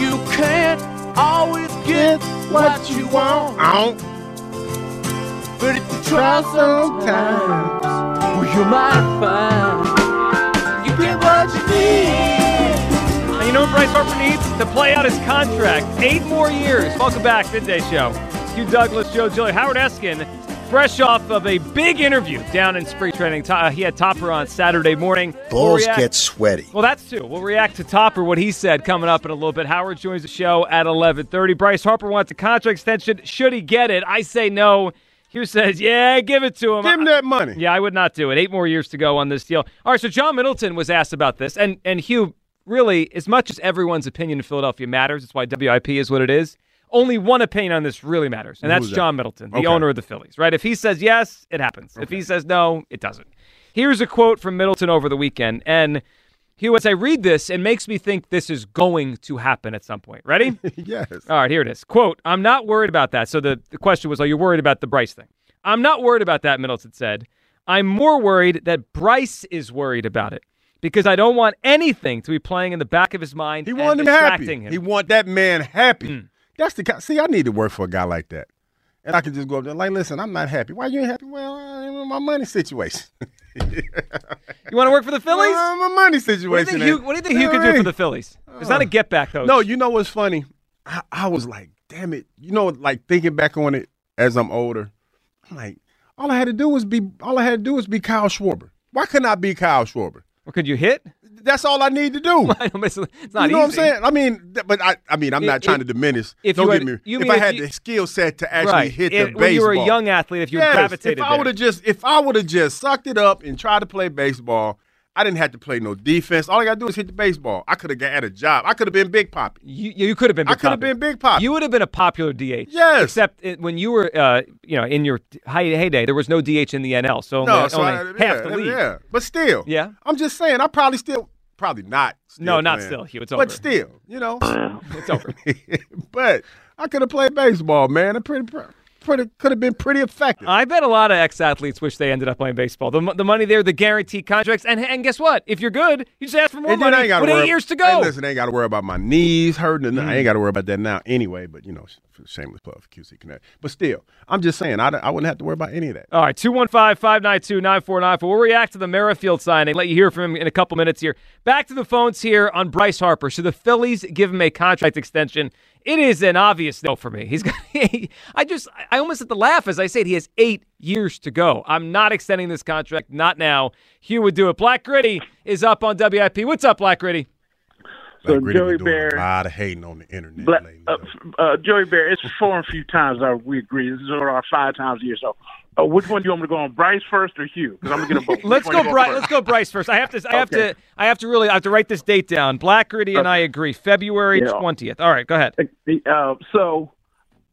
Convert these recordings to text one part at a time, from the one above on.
You can't always get what you want. But if you try sometimes, well, you might find you get what you need. And you know what Bryce Harper needs? To play out his contract. Eight more years. Welcome back, Midday Show. Hugh Douglas, Joe Giglio, Howard Eskin, fresh off of a big interview down in spring training. Uh, He had Topper on Saturday morning. We'll react- get sweaty. Well, that's too. We'll react to Topper, what he said coming up in a little bit. Howard joins the show at 11.30. Bryce Harper wants a contract extension. Should he get it? I say no. Hugh says, yeah, give it to him. Give him that money. Yeah, I would not do it. Eight more years to go on this deal. All right, so John Middleton was asked about this, and and Hugh, really, as much as everyone's opinion in Philadelphia matters, it's why WIP is what it is. Only one opinion on this really matters, and that's that? John Middleton, the Okay. owner of the Phillies. Right? If he says yes, it happens. If he says no, it doesn't. Here's a quote from Middleton over the weekend, and Hugh, as I read this, it makes me think this is going to happen at some point. Ready? yes. All right, here it is. Quote, I'm not worried about that. So the, the question was, are you worried about the Bryce thing? I'm not worried about that, Middleton said. I'm more worried that Bryce is worried about it because I don't want anything to be playing in the back of his mind He wanted him happy. him. He want that man happy. Mm. That's the kind. See, I need to work for a guy like that. And I can just go up there like, listen, I'm not happy. Why you ain't happy? Well, uh, my money situation. you want to work for the Phillies? Uh, my money what, do you situation. think Hugh, what do you think Hugh could do for the Phillies? It's not a get back, though. No, you know what's funny? I, I was like, damn it. You know, like thinking back on it as I'm older, I'm like, all I had to do was be all I had to do was be Kyle Schwarber. Why couldn't I be Kyle Schwarber? Or could you hit? That's all I need to do. I don't miss- it's not you know what I'm saying? I mean, but I, I mean, I'm If- not trying to diminish. if Don't you get had- me. you if I had you- the skill set to actually right. hit If- the when you were a young athlete, if you Yes, gravitated if I would have just, if I would have just sucked it up and tried to play baseball, I didn't have to play no defense. All I got to do is hit the baseball. I could have got a job. I could have been Big Papi. You, you could have been. I Big could have been Big Papi. You would have been a popular DH. Yes. Except it, when you were, uh, you know, in your heyday, there was no DH in the NL, so no, only, so only I, half yeah, the league. Yeah, but still. Yeah. I'm just saying. I probably still, probably not. Still No, not playing. still, Hugh. It's over. But still, you know. It's over. but I could have played baseball, man. I'm pretty, pretty could have been pretty effective. I bet a lot of ex-athletes wish they ended up playing baseball. The, the money there, the guaranteed contracts, and and guess what? If you're good, you just ask for more And money. ain't With eight worry- years to go. Mm. listen, I ain't got to worry about my knees hurting. and I ain't got to worry about that now anyway. But you know, shameless plug for QC Kinetix. But still, I'm just saying, I, I wouldn't have to worry about any of that. All right, 215 592 9494. We'll react to the Merrifield signing. Let you hear from him in a couple minutes here. Back to the phones here on Bryce Harper. Should the Phillies give him a contract extension? It is an obvious no for me. He's got. I just. I almost had to laugh as I said he has eight years to go. I'm not extending this contract. Not now. Hugh would do it. Black Gritty is up on WIP. What's up, Black Gritty? So Like, really Joey been doing Bear- a lot of hating on the internet Black, lately. uh, uh, Joey Bear, it's four and few times that we agree. This is our five times a year. So, uh, which one do you want me to go on, Bryce first or Hugh? Because I'm gonna get them both. Let's go, Bryce. Let's go, Bryce first. I have to. I have Okay. to. I have to really. I have to write this date down. Black Gritty and I agree. February Yeah. twentieth. All right, go ahead. Uh, so,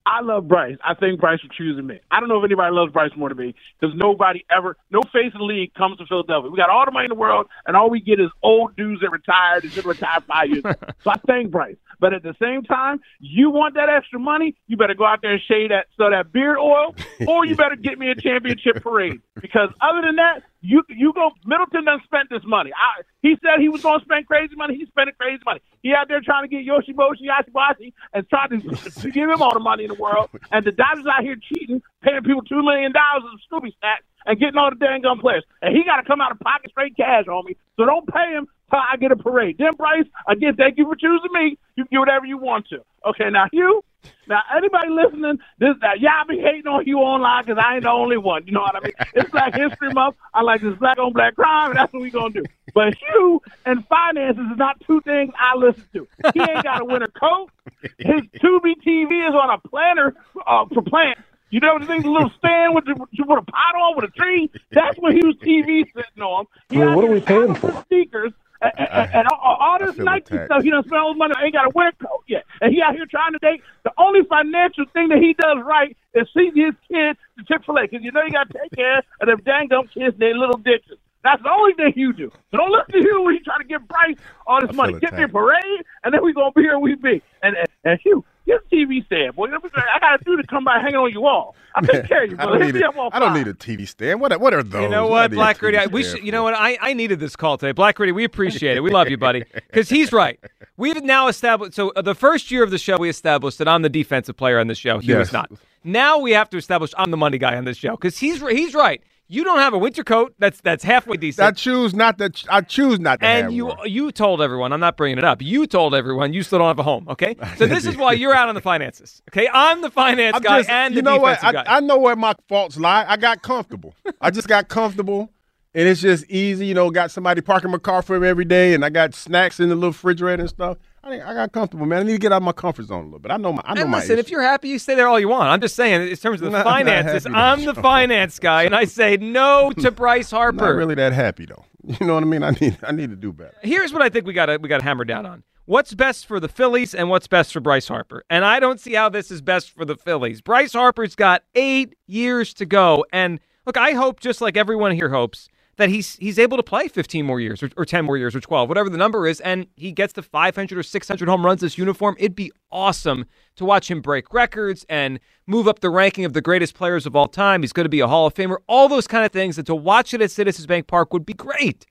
I love Bryce. I think Bryce would choose me. I don't know if anybody loves Bryce more than me because nobody ever, no face in the league comes to Philadelphia. We got all the money in the world, and all we get is old dudes that retired and should retire five years. so I thank Bryce. But at the same time, you want that extra money, you better go out there and shade that so that beard oil, or you better get me a championship parade. Because other than that, you you go Middleton done spent this money. I, he said he was going to spend crazy money. He's spending crazy money. He out there trying to get Yoshimoshi Yashibashi and trying to, to give him all the money in the world. And the Dodgers out here cheating, paying people two million dollars of Scooby snacks and getting all the dang gun players. And he got to come out of pocket straight cash, homie. So don't pay him till I get a parade. Then Bryce, again, thank you for choosing me. You can do whatever you want to. Okay, now Hugh. Now anybody listening, this that y'all be hating on Hugh online because I ain't the only one. You know what I mean? It's Black History Month. I like this black on black crime, and that's what we gonna do. But Hugh and finances is not two things I listen to. He ain't got a winter coat. His Tubi TV is on a planter uh, for plants. You know the thing, the little stand with the, you put a pot on with a tree. That's what Hugh's TV sitting on. He Well, what are we paying for? Sneakers And, and, and all, all this Nike attacked. stuff, he done spent all his money, ain't got a winter coat yet. And he out here trying to date. The only financial thing that he does right is send his kids to Chick fil A because you know you got to take care of them dang dumb kids in their little ditches. That's the only thing you do. So don't listen to Hugh when he trying to give Bryce all this money. Get me a parade, and then we going to be here we be. And, and, and Hugh, get a TV stand, boy. I got a dude to come by hanging on your wall. I take care of you, I brother. don't, need me a, I don't need a TV stand. What are, what are those? You know what, Black Rudy? I, we should, you know what? I, I needed this call today. Black Rudy, we appreciate it. We love you, buddy. Because he's right. We've now established. So uh, the first year of the show, we established that I'm the defensive player on this show. He was not. Now we have to establish I'm the money guy on this show because he's he's right. You don't have a winter coat that's that's halfway decent. I choose not to. I choose not to have and you one. you told everyone, I'm not bringing it up. You told everyone you still don't have a home. Okay, so this is why you're out on the finances. Okay, I'm the finance I'm guy just, and you know what? I. I know where my faults lie. I got comfortable. I just got comfortable, and it's just easy. You know, got somebody parking my car for me every day, and I got snacks in the little refrigerator and stuff. I, I got comfortable, man. I need to get out of my comfort zone a little bit. I know my. I know and my. listen, if you're happy, you stay there all you want. I'm just saying, in terms of the Not- not finances, happy, I'm the finance guy, and I say no to Bryce I'm not Harper. really that happy though. You know what I mean? I need. I need to do better. Here's what I think we got to we got to hammer down on. What's best for the Phillies and what's best for Bryce Harper? And I don't see how this is best for the Phillies. Bryce Harper's got 8 years to go and look, I hope just like everyone here hopes that he's he's able to play 15 more years or, or 10 more years or 12, whatever the number is and he gets the 500 or 600 home runs this uniform. It'd be awesome to watch him break records and move up the ranking of the greatest players of all time. He's going to be a Hall of Famer. All those kind of things and to watch it at Citizens Bank Park would be great.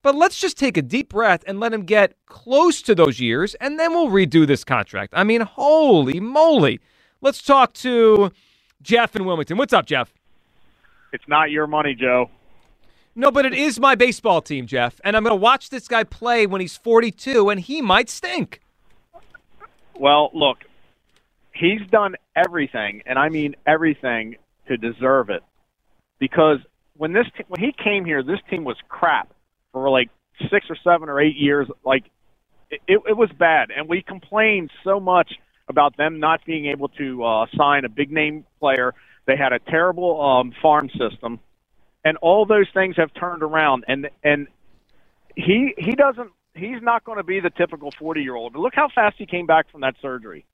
But let's just take a deep breath and let him get close to those years, and then we'll redo this contract. I mean, holy moly. Let's talk to Jeff in Wilmington. What's up, Jeff? It's not your money, Joe. No, but it is my baseball team, Jeff, and I'm going to watch this guy play when he's 42, and he might stink. Well, look, he's done everything, and I mean everything, to deserve it. Because when this te- when he came here, this team was crap for like six or seven or eight years. Like it, it, was bad, and we complained so much about them not being able to uh, sign a big name player. They had a terrible um, farm system, and all those things have turned around. And and he he doesn't he's not going to be the typical 40 year old. But Look how fast he came back from that surgery,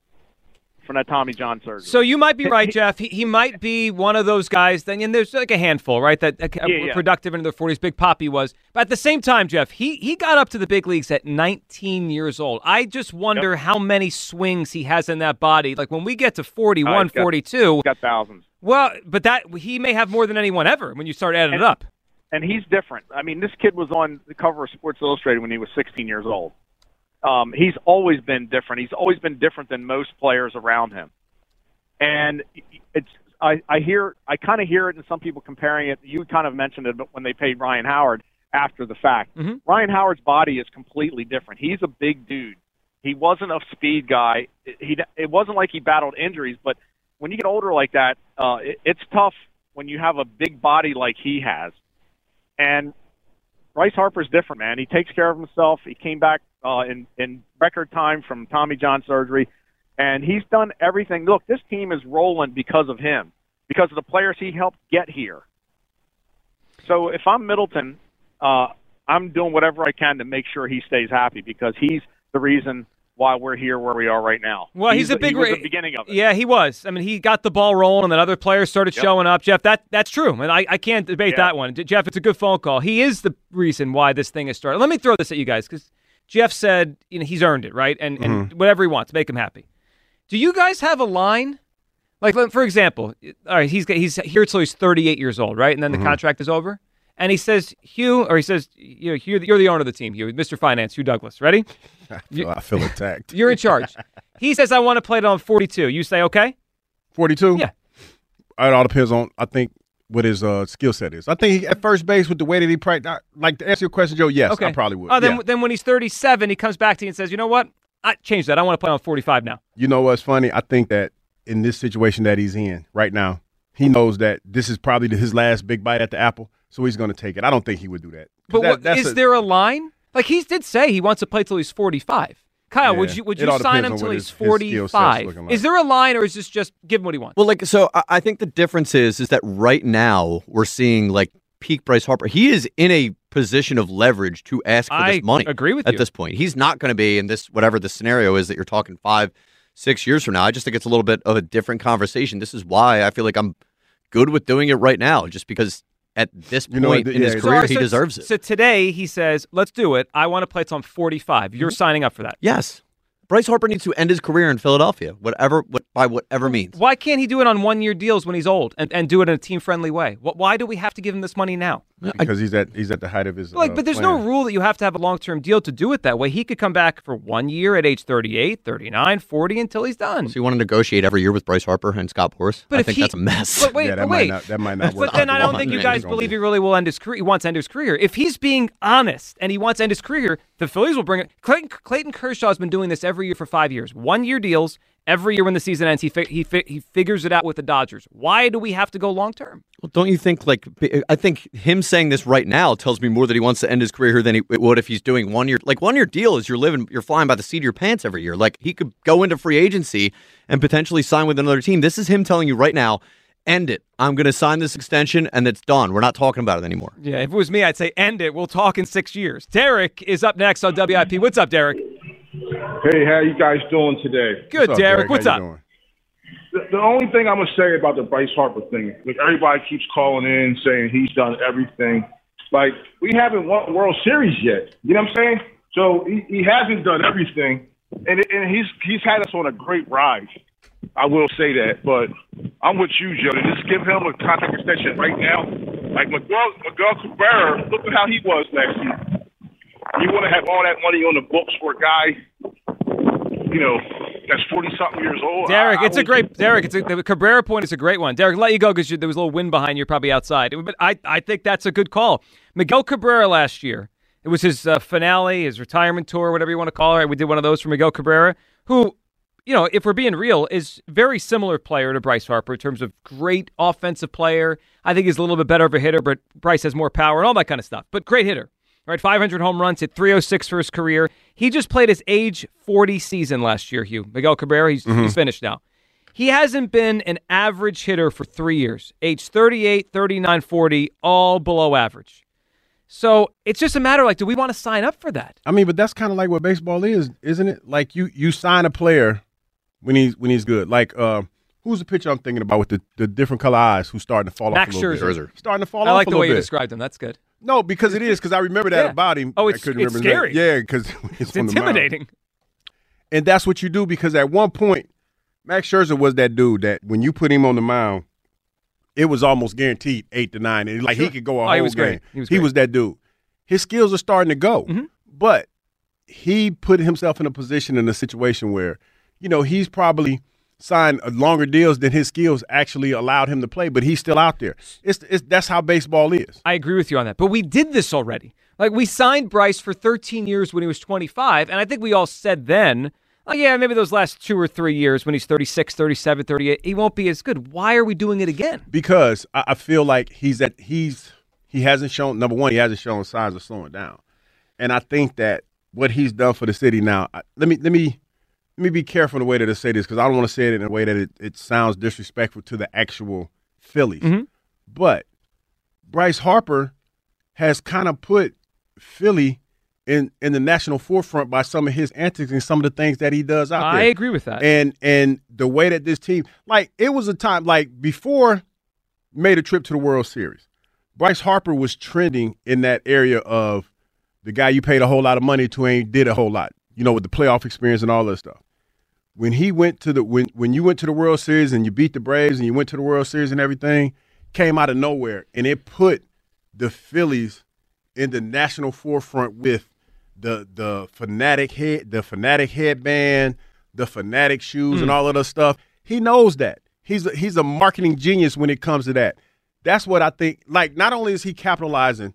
from that Tommy John surgery. So you might be right, Jeff. He, he might be one of those guys. Then and there's like a handful, right? That uh, Yeah, yeah. productive into their 40s. Big Papi was, but at the same time, Jeff, he he got up to the big leagues at 19 years old. I just wonder how many swings he has in that body. Like when we get to 41, Uh, got- 42. Got thousands. Well, but that he may have more than anyone ever when you start adding it up. and he's different. I mean, this kid was on the cover of Sports Illustrated when he was 16 years old. Um, he's always been different. He's always been different than most players around him. And it's I, I hear I kind of hear it, and some people comparing it. You kind of mentioned it, but when they paid Ryan Howard after the fact, Mhm. Ryan Howard's body is completely different. He's a big dude. He wasn't a speed guy. He it wasn't like he battled injuries, but when you get older like that, uh, it, it's tough when you have a big body like he has. And Bryce Harper's different, man. He takes care of himself. He came back uh, in in record time from Tommy John surgery, and he's done everything. Look, this team is rolling because of him, because of the players he helped get here. So if I'm Middleton, uh, I'm doing whatever I can to make sure he stays happy because he's the reason why we're here where we are right now. Well, he's, a big he was the beginning of it. Yeah, he was. I mean, he got the ball rolling, and then other players started Yep. showing up. Jeff, that that's true, and I, I can't debate Yeah. that one. Jeff, it's a good phone call. He is the reason why this thing has started. Let me throw this at you guys because Jeff said you know he's earned it, right? And and mm-hmm. whatever he wants, make him happy. Do you guys have a line? Like, for example, all right, he's got- he's here till he's 38 years old, right? And then the mm-hmm. contract is over, and he says, Hugh, or he says, you know, Hugh, you're the owner of the team, Hugh, Mr. Finance, Hugh Douglas. Ready? I feel, I feel attacked. You're in charge. he says, I want to play it on 42. You say, okay? Forty-two. Yeah. It all depends on. I think what his uh, skill set is. I think he, at first base with the way that he practice. Like to answer your question, Joe. Yes, Okay. I probably would. Oh, then, Yeah. then when he's 37, he comes back to you and says, you know what? I changed that. I want to play on 45 now. You know what's funny? I think that in this situation that he's in right now, he knows that this is probably his last big bite at the apple, so he's going to take it. I don't think he would do that. But that- what, is a- there a line? Like he did say he wants to play till he's 45. Kyle, would you would you sign him until he's his- his skill set's 45? like. Is there a line, or is this just give him what he wants? Well, like so, I- I think the difference is is that right now we're seeing like peak Bryce Harper. He is in a position of leverage to ask for I this money. agree with at you. this point. He's not going to be in this whatever the scenario is that you're talking five, six years from now. I just think it's a little bit of a different conversation. This is why I feel like I'm good with doing it right now, just because at this You know, point the- in his career, So- he so- deserves it. So today he says, "Let's do it. I want to play till I'm 45." Mm-hmm. You're signing up for that. yes, Bryce Harper needs to end his career in Philadelphia, whatever, what, by whatever means. Why can't he do it on one year deals when he's old and, and do it in a team friendly way? Why do we have to give him this money now? Because he's at he's at the height of his. Like, uh, but there's no rule that you have to have a long term deal to do it that way. He could come back for one year at age 38, 39, 40 until he's done. So you want to negotiate every year with Bryce Harper and Scott Boras? But I if think he- that's a mess. But wait, yeah, that but might wait. not that might not work. But then I don't way think you guys believe be. he really will end his career. He wants to end his career. If he's being honest and he wants to end his career, the Phillies will bring it. Clayton, Clayton Kershaw's been doing this every year for five years. One year deals. Every year when the season ends, he fi- he fi- he figures it out with the Dodgers. Why do we have to go long term? Well, don't you think like I think him saying this right now tells me more that he wants to end his career here than he it would if he's doing one year like one year deal is you're living you're flying by the seat of your pants every year. Like he could go into free agency and potentially sign with another team. This is him telling you right now, end it. I'm going to sign this extension and it's done. We're not talking about it anymore. Yeah, if it was me, I'd say end it. We'll talk in six years. Derek is up next on WIP. What's up, Derek? Hey, how you guys doing today? Good, What's up, Derek. What's How up? doing? The, the only thing I'm gonna say about the Bryce Harper thing, like everybody keeps calling in saying he's done everything. Like we haven't won a World Series yet. You know what I'm saying? So he, he hasn't done everything, and and he's he's had us on a great ride. I will say that, but I'm with you, Joe. To just give him a contract extension right now, like Miguel Miguel Cabrera. Look at how he was last season. You want to have all that money on the books for a guy, you know, that's forty something years old. Derek, I- I it's a great Derek. It's a, the Cabrera point is a great one. Derek, let you go because there was a little wind behind you. Probably outside. But I, I think that's a good call. Miguel Cabrera last year. It was his uh, finale, his retirement tour, whatever you want to call it. We did one of those for Miguel Cabrera, who, you know, if we're being real, is very similar player to Bryce Harper in terms of great offensive player. I think he's a little bit better of a hitter, but Bryce has more power and all that kind of stuff. But great hitter. Right, 500 home runs, hit 306 for his career. He just played his age 40 season last year, Hugh. Miguel Cabrera, he's, he's finished now. He hasn't been an average hitter for three years. Age 38, 39, 40, all below average. So it's just a matter of like, do we want to sign up for that? I mean, but that's kind of like what baseball is, isn't it? Like you you sign a player when he's when he's good. Like uh, who's the pitcher I'm thinking about with the, the different color eyes who's starting to fall Max off a little Scherzer. bit? Starting to fall I off like a the way you described him. That's good. No, because it is because I remember that Yeah. about him. Oh, I it's- couldn't it's remember scary. Yeah, because It's intimidating. and that's what you do because at one point, Max Scherzer was that dude that when you put him on the mound, it was almost guaranteed eight to nine. And like he could go a Oh, whole he was great. He was great. Mm-hmm. that dude. His skills are starting to go, but he put himself in a position in a situation where, you know, he's probably signed uh, longer deals than his skills actually allowed him to play, but he's still out there. It's, it's that's how baseball is. I agree with you on that. But we did this already. Like we signed Bryce for 13 years when he was 25, and I think we all said then, oh yeah, maybe those last 2 or 3 years when he's 36, 37, 38, he won't be as good. Why are we doing it again? because I, I feel like he's at he's he hasn't shown number one he hasn't shown signs of slowing down, and I think that what he's done for the city now. Let me let me let me be careful in the way that I say this because I don't want to say it in a way that it, it sounds disrespectful to the actual Phillies. Mm-hmm. But Bryce Harper has kind of put Philly in in the national forefront by some of his antics and some of the things that he does out I there. I agree with that. And and the way that this team, like it was a time like before, made a trip to the World Series. Bryce Harper was trending in that area of the guy you paid a whole lot of money to ain't did a whole lot. You know, with the playoff experience and all that stuff. When he went to the when when you went to the World Series and you beat the Braves and you went to the World Series and everything, came out of nowhere and it put the Phillies in the national forefront with the the Phanatic head, the Phanatic headband, the Phanatic shoes, and hmm. all of the stuff. He knows that. He's a, he's a marketing genius when it comes to that. That's what I think. Like, not only is he capitalizing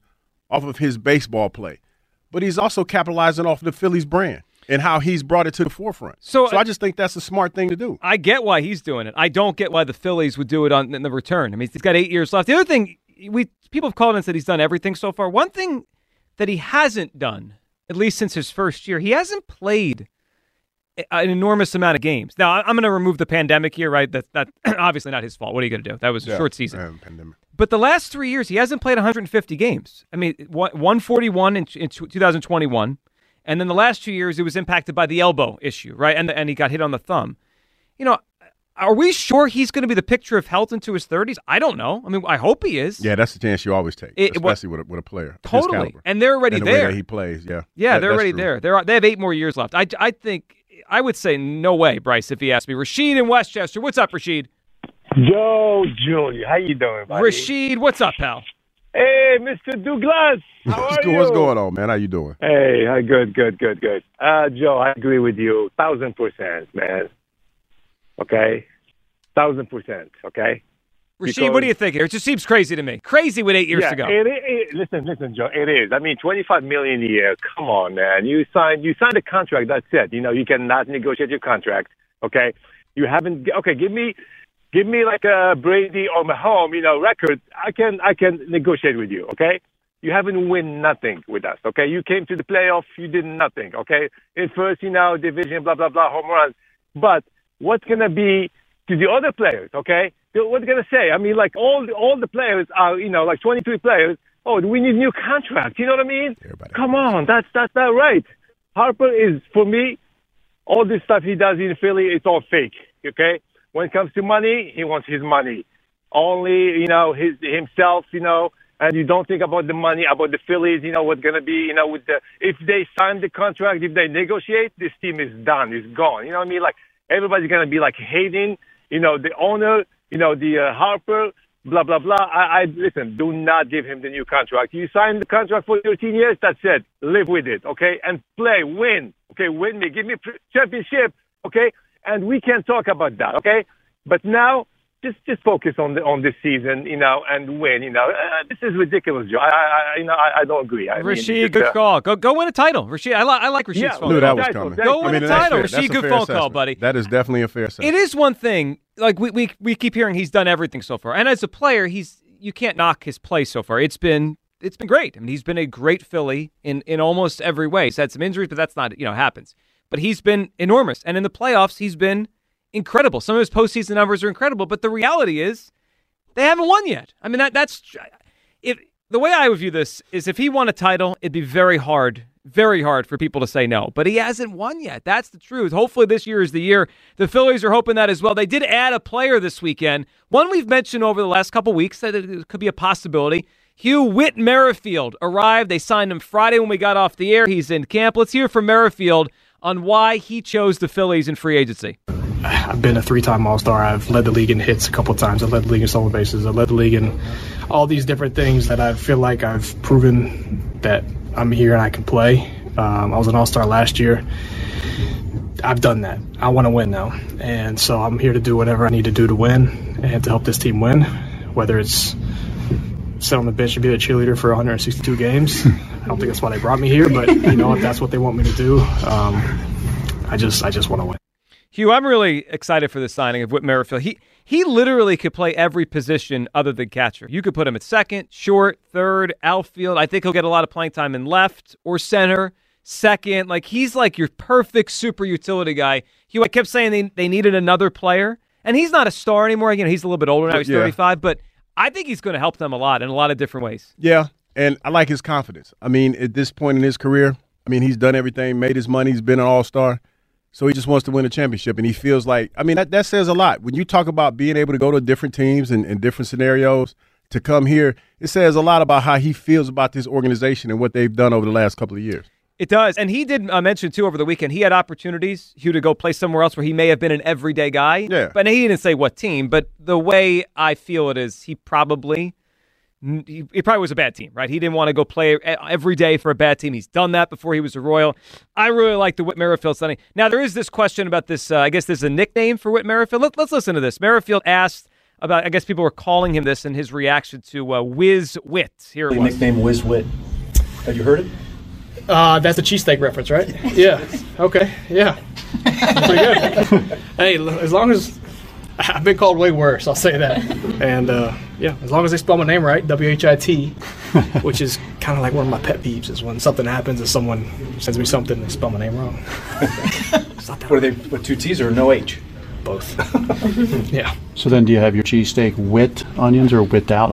off of his baseball play, but he's also capitalizing off of the Phillies brand and how he's brought it to the forefront. So- so I just think that's a smart thing to do. I get why he's doing it. I don't get why the Phillies would do it on in the return. I mean, he's got eight years left. The other thing, we people have called and said he's done everything so far. One thing that he hasn't done, at least since his first year, he hasn't played an enormous amount of games. Now, I'm going to remove the pandemic here, right? That's that obviously not his fault. What are you going to do? That was a short season. Um, pandemic. But the last three years, he hasn't played 150 games. I mean, 141 in, in 2021, and then the last two years, it was impacted by the elbow issue, right? And and he got hit on the thumb. You know, are we sure he's going to be the picture of health into his 30s? I don't know. I mean, I hope he is. Yeah, that's the chance you always take, It- it wa- especially with a, with a player. of his Totally. And they're already and the way there. that he plays. Yeah, Yeah, That- they're already true. there. They're, they have eight more years left. I, I think I would say no way, Bryce, if he asked me. Rashid in Westchester. What's up, Rashid? Yo, Junior, how you doing, buddy? Rashid, what's up, pal? Hey, Mr. Douglas, how What's, are go- you? what's going on, man? How you doing? Hey, hi, good, good, good, good. Uh, Joe, I agree with you, thousand percent, man. Okay, thousand percent. Okay. Rashid, Because- what do you think here? It just seems crazy to me. Crazy with eight years yeah, to go. It, it, listen, listen, Joe. It is. I mean, twenty-five million a year. Come on, man. You signed. You signed a contract. That's it. You know, you cannot negotiate your contract. Okay. You haven't. Okay. Give me, give me like a Brady or Mahomes. You know, record. I can. I can negotiate with you. Okay. You haven't win nothing with us. Okay. You came to the playoff. You did nothing. Okay. In first, you know, division, blah blah blah, home runs. But what's gonna be to the other players? Okay. What are they gonna say? I mean, like all the, all the players are, you know, like 23 players. Oh, we need new contracts. You know what I mean? Come on, that's that's not right. Harper is for me. All this stuff he does in Philly, it's all fake. Okay. When it comes to money, he wants his money. Only, you know, his himself. You know, and you don't think about the money, about the Phillies. You know what's gonna be. You know, with the if they sign the contract, if they negotiate, this team is done. It's gone. You know what I mean? Like everybody's gonna be like hating. You know, the owner. You know, the uh, Harper. Blah blah blah. I, I listen. Do not give him the new contract. You signed the contract for 13 years. That's it. Live with it, okay? And play, win, okay? Win me, give me championship, okay? And we can talk about that, okay? But now, just just focus on the on this season, you know, and win. You know, uh, this is ridiculous, Joe. I, I, I you know, I, I don't agree. I mean, Rashid, it's, good uh, call. Go go win a title. Rashid, I, li- I like Rashid's Yeah, phone Knew that was coming. Go win I mean, a title. fair. Rashid, a good fair phone call, buddy. That is definitely a fair assessment. It is one thing. Like we, we we keep hearing he's done everything so far, and as a player, he's you can't knock his play so far. It's been it's been great. I mean, he's been a great Philly in in almost every way. He's had some injuries, but that's not you know happens. But he's been enormous, and in the playoffs, he's been incredible. Some of his postseason numbers are incredible, but the reality is they haven't won yet. I mean that that's if the way I would view this is if he won a title, it'd be very hard, very hard for people to say no. But he hasn't won yet. That's the truth. Hopefully this year is the year. The Phillies are hoping that as well. They did add a player this weekend. One we've mentioned over the last couple weeks that it could be a possibility. Hugh Whit Merrifield arrived. They signed him Friday when we got off the air. He's in camp. Let's hear from Merrifield on why he chose the Phillies in free agency. I've been a three-time All-Star. I've led the league in hits a couple times. I've led the league in stolen bases. I've led the league in all these different things that I feel like I've proven that I'm here and I can play. Um, I was an All-Star last year. I've done that. I want to win now, and so I'm here to do whatever I need to do to win and to help this team win. Whether it's sit on the bench and be the cheerleader for 162 games, I don't think that's why they brought me here. But you know, if that's what they want me to do, um, I just I just want to win. Hugh, I'm really excited for the signing of Whit Merrifield. He he literally could play every position other than catcher. You could put him at second, short, third, outfield. I think he'll get a lot of playing time in left or center, second. Like he's like your perfect super utility guy. Hugh, I kept saying they, they needed another player, and he's not a star anymore. You know, he's a little bit older now. He's Yeah. 35, but I think he's going to help them a lot in a lot of different ways. Yeah, and I like his confidence. I mean, at this point in his career, I mean, he's done everything, made his money, he's been an all star. So he just wants to win a championship, and he feels like, I mean, that, that says a lot. When you talk about being able to go to different teams and, and different scenarios to come here, it says a lot about how he feels about this organization and what they've done over the last couple of years. It does. And he did uh, mention, too, over the weekend, he had opportunities, Hugh, to go play somewhere else where he may have been an everyday guy. Yeah. But he didn't say what team. But the way I feel it is he probably. He, he probably was a bad team, right? He didn't want to go play every day for a bad team. He's done that before he was a Royal. I really like the Whit Merrifield signing. Now, there is this question about this. Uh, I guess there's a nickname for Whit Merrifield. Let, let's listen to this. Merrifield asked about, I guess people were calling him this in his reaction to uh, Whiz Wit. Here it The nickname Whiz Wit. Have you heard it? Uh, that's a cheesesteak reference, right? Yeah. Okay. Yeah. Pretty good. hey, as long as I've been called way worse, I'll say that. And uh, yeah, as long as they spell my name right, W H I T, which is kind of like one of my pet peeves, is when something happens and someone sends me something and they spell my name wrong. What are they? With two T's or no H? Both. yeah. So then, do you have your cheesesteak with onions or without?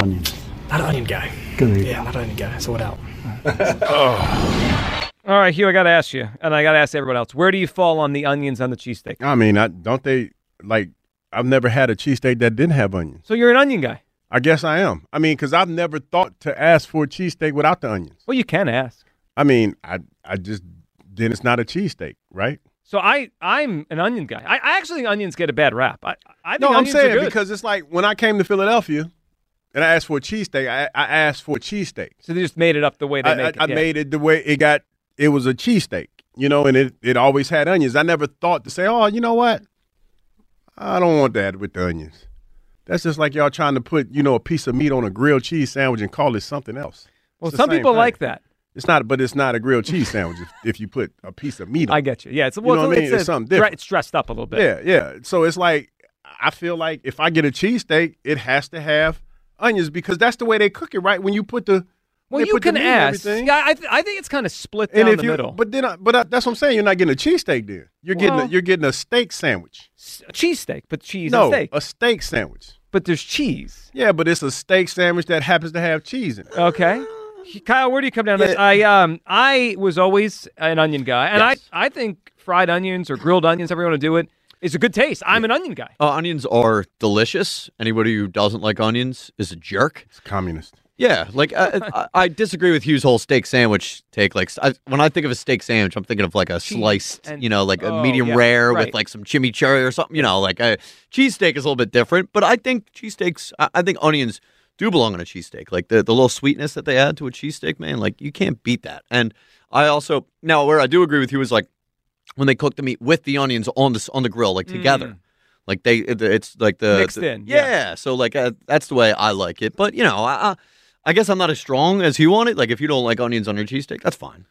Not an onion guy. Yeah, not an onion guy. So what out? All right, Hugh, I got to ask you, and I got to ask everyone else, where do you fall on the onions on the cheesesteak? I mean, I, don't they like? I've never had a cheesesteak that didn't have onions. So you're an onion guy. I guess I am. I mean, because I've never thought to ask for a cheesesteak without the onions. Well, you can ask. I mean, I I just then it's not a cheesesteak, right? So I I'm an onion guy. I, I actually think onions get a bad rap. I I think No, I'm onions are saying good. because it's like when I came to Philadelphia and I asked for a cheesesteak, I, I asked for a cheesesteak. so they just made it up the way they I, make I, it. I yeah. made it the way it got. It was a cheesesteak, you know, and it, it always had onions. I never thought to say, oh, you know what? I don't want that with the onions. That's just like y'all trying to put, you know, a piece of meat on a grilled cheese sandwich and call it something else. Well, It's some people thing. like that. It's not, but it's not a grilled cheese sandwich if, if you put a piece of meat on. I get you. Yeah, it's You well, know what I mean? it's, It's something different. It's dressed up a little bit. Yeah, yeah. So it's like I feel like if I get a cheesesteak, it has to have onions because that's the way they cook it, right? When you put the Well, you put the can ask. Yeah, I, th- I think it's kind of split And down the you, middle. but then, I, but I, that's what I'm saying. You're not getting a cheesesteak there. You're getting, a, you're getting a steak sandwich. S- a cheesesteak, but cheese no, and steak. a steak sandwich. but there's cheese. Yeah, but it's a steak sandwich that happens to have cheese in it. Okay. Kyle, where do you come down on this? I um I was always an onion guy, and Yes. I I think fried onions or grilled onions, however you want to do it, is a good taste. I'm an onion guy. Uh, onions are delicious. Anybody who doesn't like onions is a jerk. It's communist. Yeah, like I, I, I disagree with Hugh's whole steak sandwich take. Like I, when I think of a steak sandwich, I'm thinking of like a Cheese sliced, and- you know, like a oh, medium yeah, rare right. with like some chimichurri or something. You know, like a cheesesteak is a little bit different. But I think cheesesteaks, I, I think onions do belong on a cheesesteak. Like the the little sweetness that they add to a cheesesteak, man, like you can't beat that. And I also now where I do agree with you is like when they cook the meat with the onions on the on the grill, like together. Like they, it- it's like the Mm. Mixed the- in, Yeah, yeah. so like uh, that's the way I like it. But you know, I, I, I guess I'm not as strong as you want it. Like if you don't like onions on your cheesesteak, that's fine.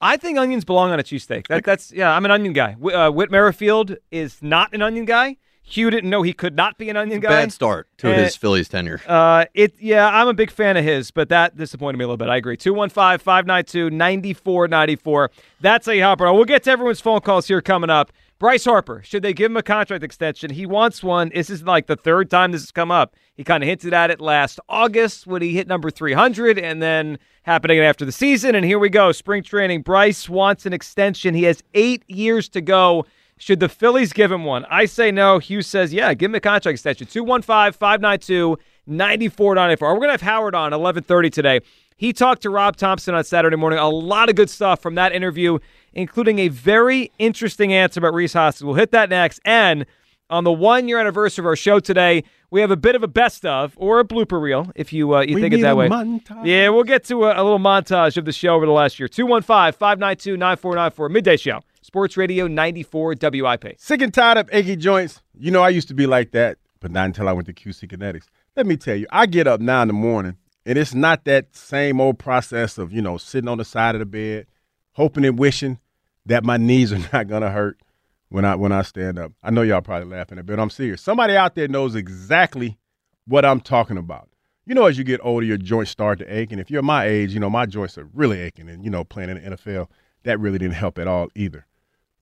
I think onions belong on a cheesesteak. That, that's yeah. I'm an onion guy. Uh, Whit Merrifield is not an onion guy. Hugh didn't know he could not be an onion guy. Bad start to Uh, his Phillies tenure. Uh, it yeah, I'm a big fan of his, but that disappointed me a little bit. I agree. 215-592-9494. That's a hopper. We'll get to everyone's phone calls here coming up. Bryce Harper, should they give him a contract extension? He wants one. This is like the third time this has come up. He kind of hinted at it last August when he hit number 300 and then happening after the season. And here we go. Spring training. Bryce wants an extension. He has eight years to go. Should the Phillies give him one? I say no. Hughes says, yeah, give him a contract extension. 215 592 9494. We're going to have Howard on 1130 today. He talked to Rob Thomson on Saturday morning. A lot of good stuff from that interview, including a very interesting answer about Rhys Hoskins. We'll hit that next. And on the one year anniversary of our show today, we have a bit of a best of or a blooper reel, if you uh, you We think it that way. montage. Yeah, we'll get to a, a little montage of the show over the last year. 215 592 9494, midday show. Sports Radio 94 WIP. Sick and tired of achy joints. You know, I used to be like that, but not until I went to QC Kinetix. Let me tell you, I get up now in the morning, and it's not that same old process of, you know, sitting on the side of the bed, hoping and wishing that my knees are not gonna hurt when I when I stand up. I know y'all probably laughing at it, but I'm serious. Somebody out there knows exactly what I'm talking about. You know, as you get older, your joints start to ache, and if you're my age, you know, my joints are really aching, and you know, playing in the NFL, that really didn't help at all either.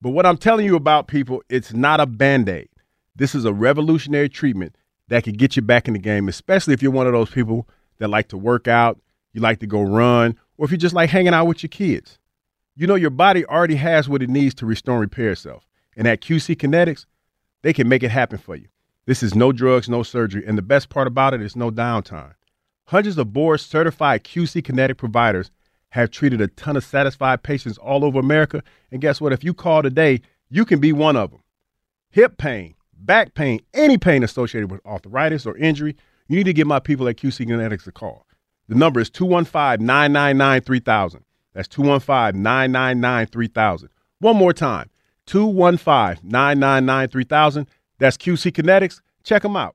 But what I'm telling you about, people, it's not a band aid. This is a revolutionary treatment that could get you back in the game, especially if you're one of those people that like to work out, you like to go run, or if you just like hanging out with your kids. You know, your body already has what it needs to restore and repair itself. And at QC Kinetix, they can make it happen for you. This is no drugs, no surgery. And the best part about it is no downtime. Hundreds of board certified QC Kinetix providers have treated a ton of satisfied patients all over America. And guess what? If you call today, you can be one of them. Hip pain, back pain, any pain associated with arthritis or injury, you need to give my people at QC Kinetix a call. The number is 215 999 3000. That's 215 999 3000. One more time 215 999 3000. That's QC Kinetix. Check them out.